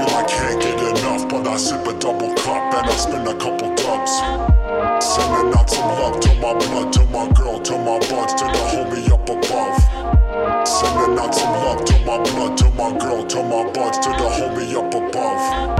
feel I can't get enough, but I sip a double cup and I spin a couple dubs. Sending out some love to my blood, to my girl, to my buds, to the homie up above. Sending out some love to my blood, to my girl, to my buds, to the homie up above.